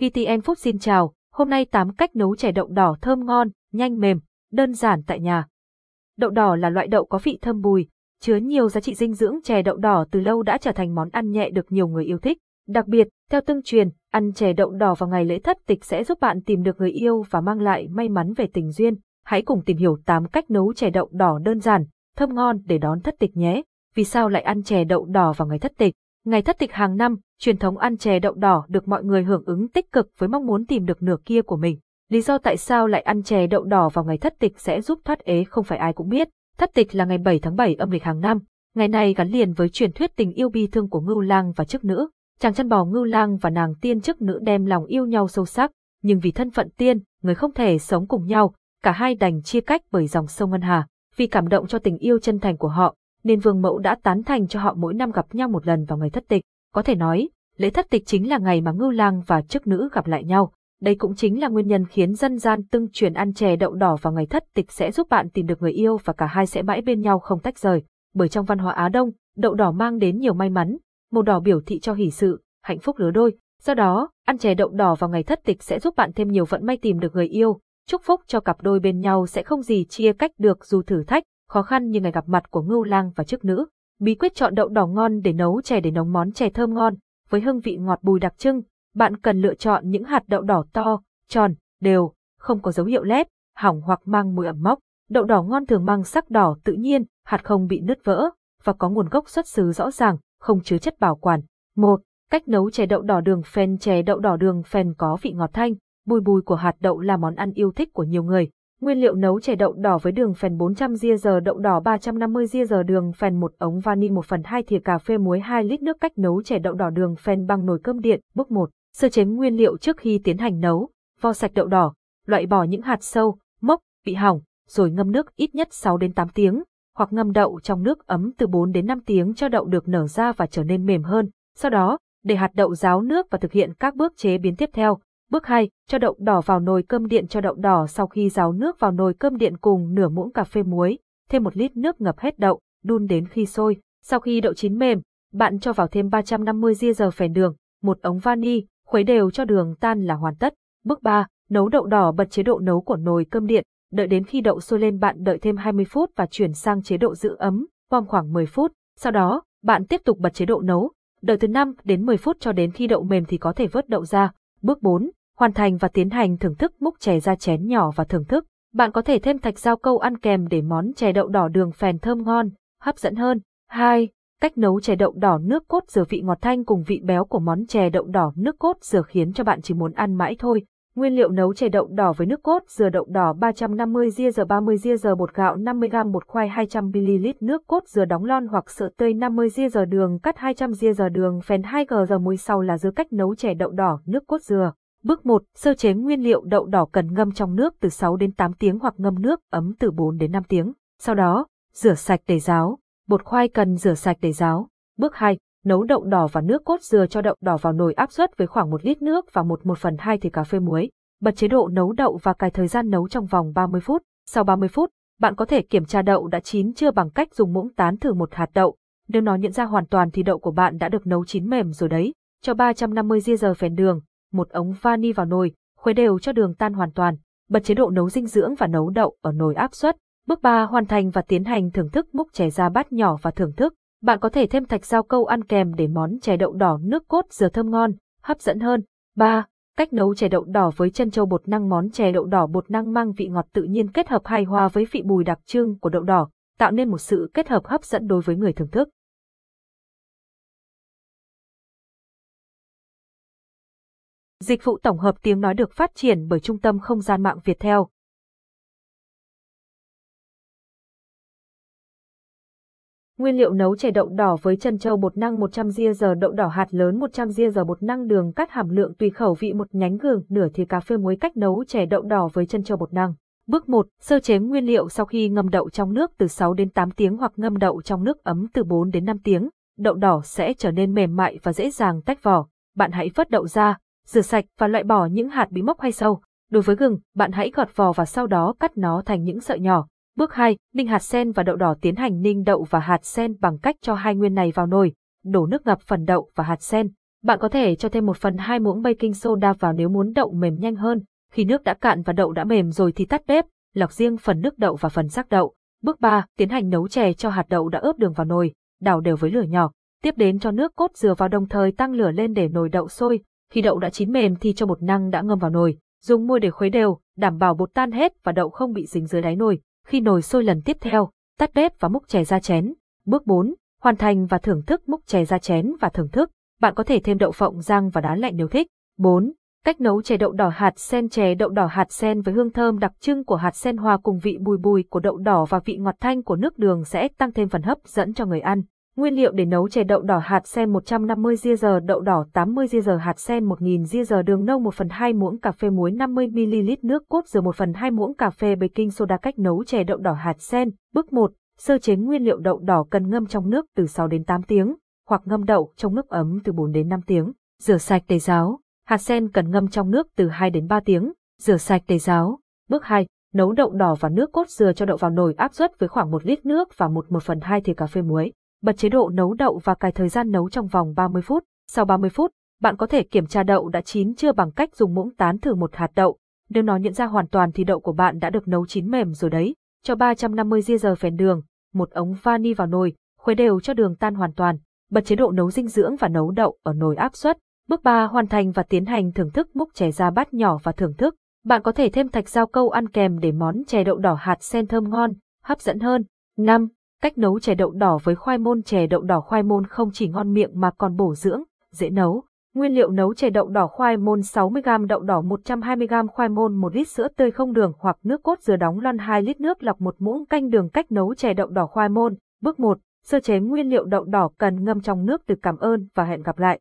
VTN Food xin chào, hôm nay 8 cách nấu chè đậu đỏ thơm ngon, nhanh mềm, đơn giản tại nhà. Đậu đỏ là loại đậu có vị thơm bùi, chứa nhiều giá trị dinh dưỡng chè đậu đỏ từ lâu đã trở thành món ăn nhẹ được nhiều người yêu thích. Đặc biệt, theo tương truyền, ăn chè đậu đỏ vào ngày lễ thất tịch sẽ giúp bạn tìm được người yêu và mang lại may mắn về tình duyên. Hãy cùng tìm hiểu 8 cách nấu chè đậu đỏ đơn giản, thơm ngon để đón thất tịch nhé. Vì sao lại ăn chè đậu đỏ vào ngày thất tịch? Ngày thất tịch hàng năm, truyền thống ăn chè đậu đỏ được mọi người hưởng ứng tích cực với mong muốn tìm được nửa kia của mình. Lý do tại sao lại ăn chè đậu đỏ vào ngày thất tịch sẽ giúp thoát ế không phải ai cũng biết. Thất tịch là ngày 7 tháng 7 âm lịch hàng năm. Ngày này gắn liền với truyền thuyết tình yêu bi thương của ngưu lang và chức nữ. Chàng chăn bò ngưu lang và nàng tiên chức nữ đem lòng yêu nhau sâu sắc, nhưng vì thân phận tiên, người không thể sống cùng nhau, cả hai đành chia cách bởi dòng sông Ngân Hà. Vì cảm động cho tình yêu chân thành của họ, nên vương mẫu đã tán thành cho họ mỗi năm gặp nhau một lần vào ngày thất tịch. Có thể nói, lễ thất tịch chính là ngày mà ngưu lang và chức nữ gặp lại nhau. Đây cũng chính là nguyên nhân khiến dân gian tương truyền ăn chè đậu đỏ vào ngày thất tịch sẽ giúp bạn tìm được người yêu và cả hai sẽ mãi bên nhau không tách rời. Bởi trong văn hóa Á Đông, đậu đỏ mang đến nhiều may mắn, màu đỏ biểu thị cho hỷ sự, hạnh phúc lứa đôi. Do đó, ăn chè đậu đỏ vào ngày thất tịch sẽ giúp bạn thêm nhiều vận may tìm được người yêu, chúc phúc cho cặp đôi bên nhau sẽ không gì chia cách được dù thử thách, khó khăn như ngày gặp mặt của ngưu lang và chức nữ. Bí quyết chọn đậu đỏ ngon để nấu chè để nấu món chè thơm ngon, với hương vị ngọt bùi đặc trưng, bạn cần lựa chọn những hạt đậu đỏ to, tròn, đều, không có dấu hiệu lép, hỏng hoặc mang mùi ẩm mốc. Đậu đỏ ngon thường mang sắc đỏ tự nhiên, hạt không bị nứt vỡ, và có nguồn gốc xuất xứ rõ ràng, không chứa chất bảo quản. 1. Cách nấu chè đậu đỏ đường phèn chè đậu đỏ đường phèn có vị ngọt thanh, bùi bùi của hạt đậu là món ăn yêu thích của nhiều người. Nguyên liệu nấu chè đậu đỏ với đường phèn 400 ria giờ đậu đỏ 350 ria giờ đường phèn một ống vani 1 phần 2 thìa cà phê muối 2 lít nước cách nấu chè đậu đỏ đường phèn bằng nồi cơm điện. Bước 1. Sơ chế nguyên liệu trước khi tiến hành nấu. Vo sạch đậu đỏ, loại bỏ những hạt sâu, mốc, bị hỏng, rồi ngâm nước ít nhất 6 đến 8 tiếng, hoặc ngâm đậu trong nước ấm từ 4 đến 5 tiếng cho đậu được nở ra và trở nên mềm hơn. Sau đó, để hạt đậu ráo nước và thực hiện các bước chế biến tiếp theo. Bước 2, cho đậu đỏ vào nồi cơm điện cho đậu đỏ sau khi ráo nước vào nồi cơm điện cùng nửa muỗng cà phê muối, thêm một lít nước ngập hết đậu, đun đến khi sôi. Sau khi đậu chín mềm, bạn cho vào thêm 350 ria giờ phèn đường, một ống vani, khuấy đều cho đường tan là hoàn tất. Bước 3, nấu đậu đỏ bật chế độ nấu của nồi cơm điện, đợi đến khi đậu sôi lên bạn đợi thêm 20 phút và chuyển sang chế độ giữ ấm, vòng khoảng 10 phút. Sau đó, bạn tiếp tục bật chế độ nấu, đợi từ 5 đến 10 phút cho đến khi đậu mềm thì có thể vớt đậu ra. Bước 4, hoàn thành và tiến hành thưởng thức múc chè ra chén nhỏ và thưởng thức. Bạn có thể thêm thạch rau câu ăn kèm để món chè đậu đỏ đường phèn thơm ngon, hấp dẫn hơn. 2. Cách nấu chè đậu đỏ nước cốt dừa vị ngọt thanh cùng vị béo của món chè đậu đỏ nước cốt dừa khiến cho bạn chỉ muốn ăn mãi thôi. Nguyên liệu nấu chè đậu đỏ với nước cốt dừa đậu đỏ 350 ria giờ 30 ria giờ bột gạo 50g bột khoai 200ml nước cốt dừa đóng lon hoặc sữa tươi 50 ria giờ đường cắt 200 ria giờ đường phèn 2g giờ muối sau là dưa cách nấu chè đậu đỏ nước cốt dừa. Bước 1. Sơ chế nguyên liệu đậu đỏ cần ngâm trong nước từ 6 đến 8 tiếng hoặc ngâm nước ấm từ 4 đến 5 tiếng. Sau đó, rửa sạch để ráo. Bột khoai cần rửa sạch để ráo. Bước 2. Nấu đậu đỏ và nước cốt dừa cho đậu đỏ vào nồi áp suất với khoảng 1 lít nước và 1 1 phần 2 thìa cà phê muối. Bật chế độ nấu đậu và cài thời gian nấu trong vòng 30 phút. Sau 30 phút, bạn có thể kiểm tra đậu đã chín chưa bằng cách dùng muỗng tán thử một hạt đậu. Nếu nó nhận ra hoàn toàn thì đậu của bạn đã được nấu chín mềm rồi đấy. Cho 350 ria giờ phèn đường, một ống vani vào nồi, khuấy đều cho đường tan hoàn toàn. Bật chế độ nấu dinh dưỡng và nấu đậu ở nồi áp suất. Bước 3 hoàn thành và tiến hành thưởng thức múc chè ra bát nhỏ và thưởng thức. Bạn có thể thêm thạch rau câu ăn kèm để món chè đậu đỏ nước cốt dừa thơm ngon, hấp dẫn hơn. 3. Cách nấu chè đậu đỏ với chân châu bột năng món chè đậu đỏ bột năng mang vị ngọt tự nhiên kết hợp hài hòa với vị bùi đặc trưng của đậu đỏ, tạo nên một sự kết hợp hấp dẫn đối với người thưởng thức. Dịch vụ tổng hợp tiếng nói được phát triển bởi Trung tâm Không gian mạng Việt Theo. Nguyên liệu nấu chè đậu đỏ với chân châu bột năng 100 ria giờ đậu đỏ hạt lớn 100 ria giờ bột năng đường cắt hàm lượng tùy khẩu vị một nhánh gừng nửa thìa cà phê muối cách nấu chè đậu đỏ với chân châu bột năng. Bước 1. Sơ chế nguyên liệu sau khi ngâm đậu trong nước từ 6 đến 8 tiếng hoặc ngâm đậu trong nước ấm từ 4 đến 5 tiếng. Đậu đỏ sẽ trở nên mềm mại và dễ dàng tách vỏ. Bạn hãy vớt đậu ra, rửa sạch và loại bỏ những hạt bị mốc hay sâu. Đối với gừng, bạn hãy gọt vỏ và sau đó cắt nó thành những sợi nhỏ. Bước 2, ninh hạt sen và đậu đỏ tiến hành ninh đậu và hạt sen bằng cách cho hai nguyên này vào nồi, đổ nước ngập phần đậu và hạt sen. Bạn có thể cho thêm 1 phần 2 muỗng baking soda vào nếu muốn đậu mềm nhanh hơn. Khi nước đã cạn và đậu đã mềm rồi thì tắt bếp, lọc riêng phần nước đậu và phần xác đậu. Bước 3, tiến hành nấu chè cho hạt đậu đã ướp đường vào nồi, đảo đều với lửa nhỏ. Tiếp đến cho nước cốt dừa vào đồng thời tăng lửa lên để nồi đậu sôi. Khi đậu đã chín mềm thì cho bột năng đã ngâm vào nồi, dùng muôi để khuấy đều, đảm bảo bột tan hết và đậu không bị dính dưới đáy nồi. Khi nồi sôi lần tiếp theo, tắt bếp và múc chè ra chén. Bước 4, hoàn thành và thưởng thức múc chè ra chén và thưởng thức. Bạn có thể thêm đậu phộng rang và đá lạnh nếu thích. 4. Cách nấu chè đậu đỏ hạt sen chè đậu đỏ hạt sen với hương thơm đặc trưng của hạt sen hòa cùng vị bùi bùi của đậu đỏ và vị ngọt thanh của nước đường sẽ tăng thêm phần hấp dẫn cho người ăn. Nguyên liệu để nấu chè đậu đỏ hạt sen 150 g đậu đỏ 80 g hạt sen 1000 g đường nâu 1 phần 2 muỗng cà phê muối 50 ml nước cốt dừa 1 phần 2 muỗng cà phê baking soda cách nấu chè đậu đỏ hạt sen. Bước 1. Sơ chế nguyên liệu đậu đỏ cần ngâm trong nước từ 6 đến 8 tiếng, hoặc ngâm đậu trong nước ấm từ 4 đến 5 tiếng. Rửa sạch để ráo. Hạt sen cần ngâm trong nước từ 2 đến 3 tiếng. Rửa sạch để ráo. Bước 2. Nấu đậu đỏ và nước cốt dừa cho đậu vào nồi áp suất với khoảng 1 lít nước và 1 1 phần 2 thìa cà phê muối. Bật chế độ nấu đậu và cài thời gian nấu trong vòng 30 phút. Sau 30 phút, bạn có thể kiểm tra đậu đã chín chưa bằng cách dùng muỗng tán thử một hạt đậu. Nếu nó nhận ra hoàn toàn thì đậu của bạn đã được nấu chín mềm rồi đấy. Cho 350 giờ phèn đường, một ống vani vào nồi, khuấy đều cho đường tan hoàn toàn. Bật chế độ nấu dinh dưỡng và nấu đậu ở nồi áp suất. Bước 3 hoàn thành và tiến hành thưởng thức múc chè ra bát nhỏ và thưởng thức. Bạn có thể thêm thạch rau câu ăn kèm để món chè đậu đỏ hạt sen thơm ngon, hấp dẫn hơn. 5. Cách nấu chè đậu đỏ với khoai môn chè đậu đỏ khoai môn không chỉ ngon miệng mà còn bổ dưỡng, dễ nấu. Nguyên liệu nấu chè đậu đỏ khoai môn 60g đậu đỏ 120g khoai môn 1 lít sữa tươi không đường hoặc nước cốt dừa đóng lon 2 lít nước lọc một muỗng canh đường cách nấu chè đậu đỏ khoai môn. Bước 1. Sơ chế nguyên liệu đậu đỏ cần ngâm trong nước từ cảm ơn và hẹn gặp lại.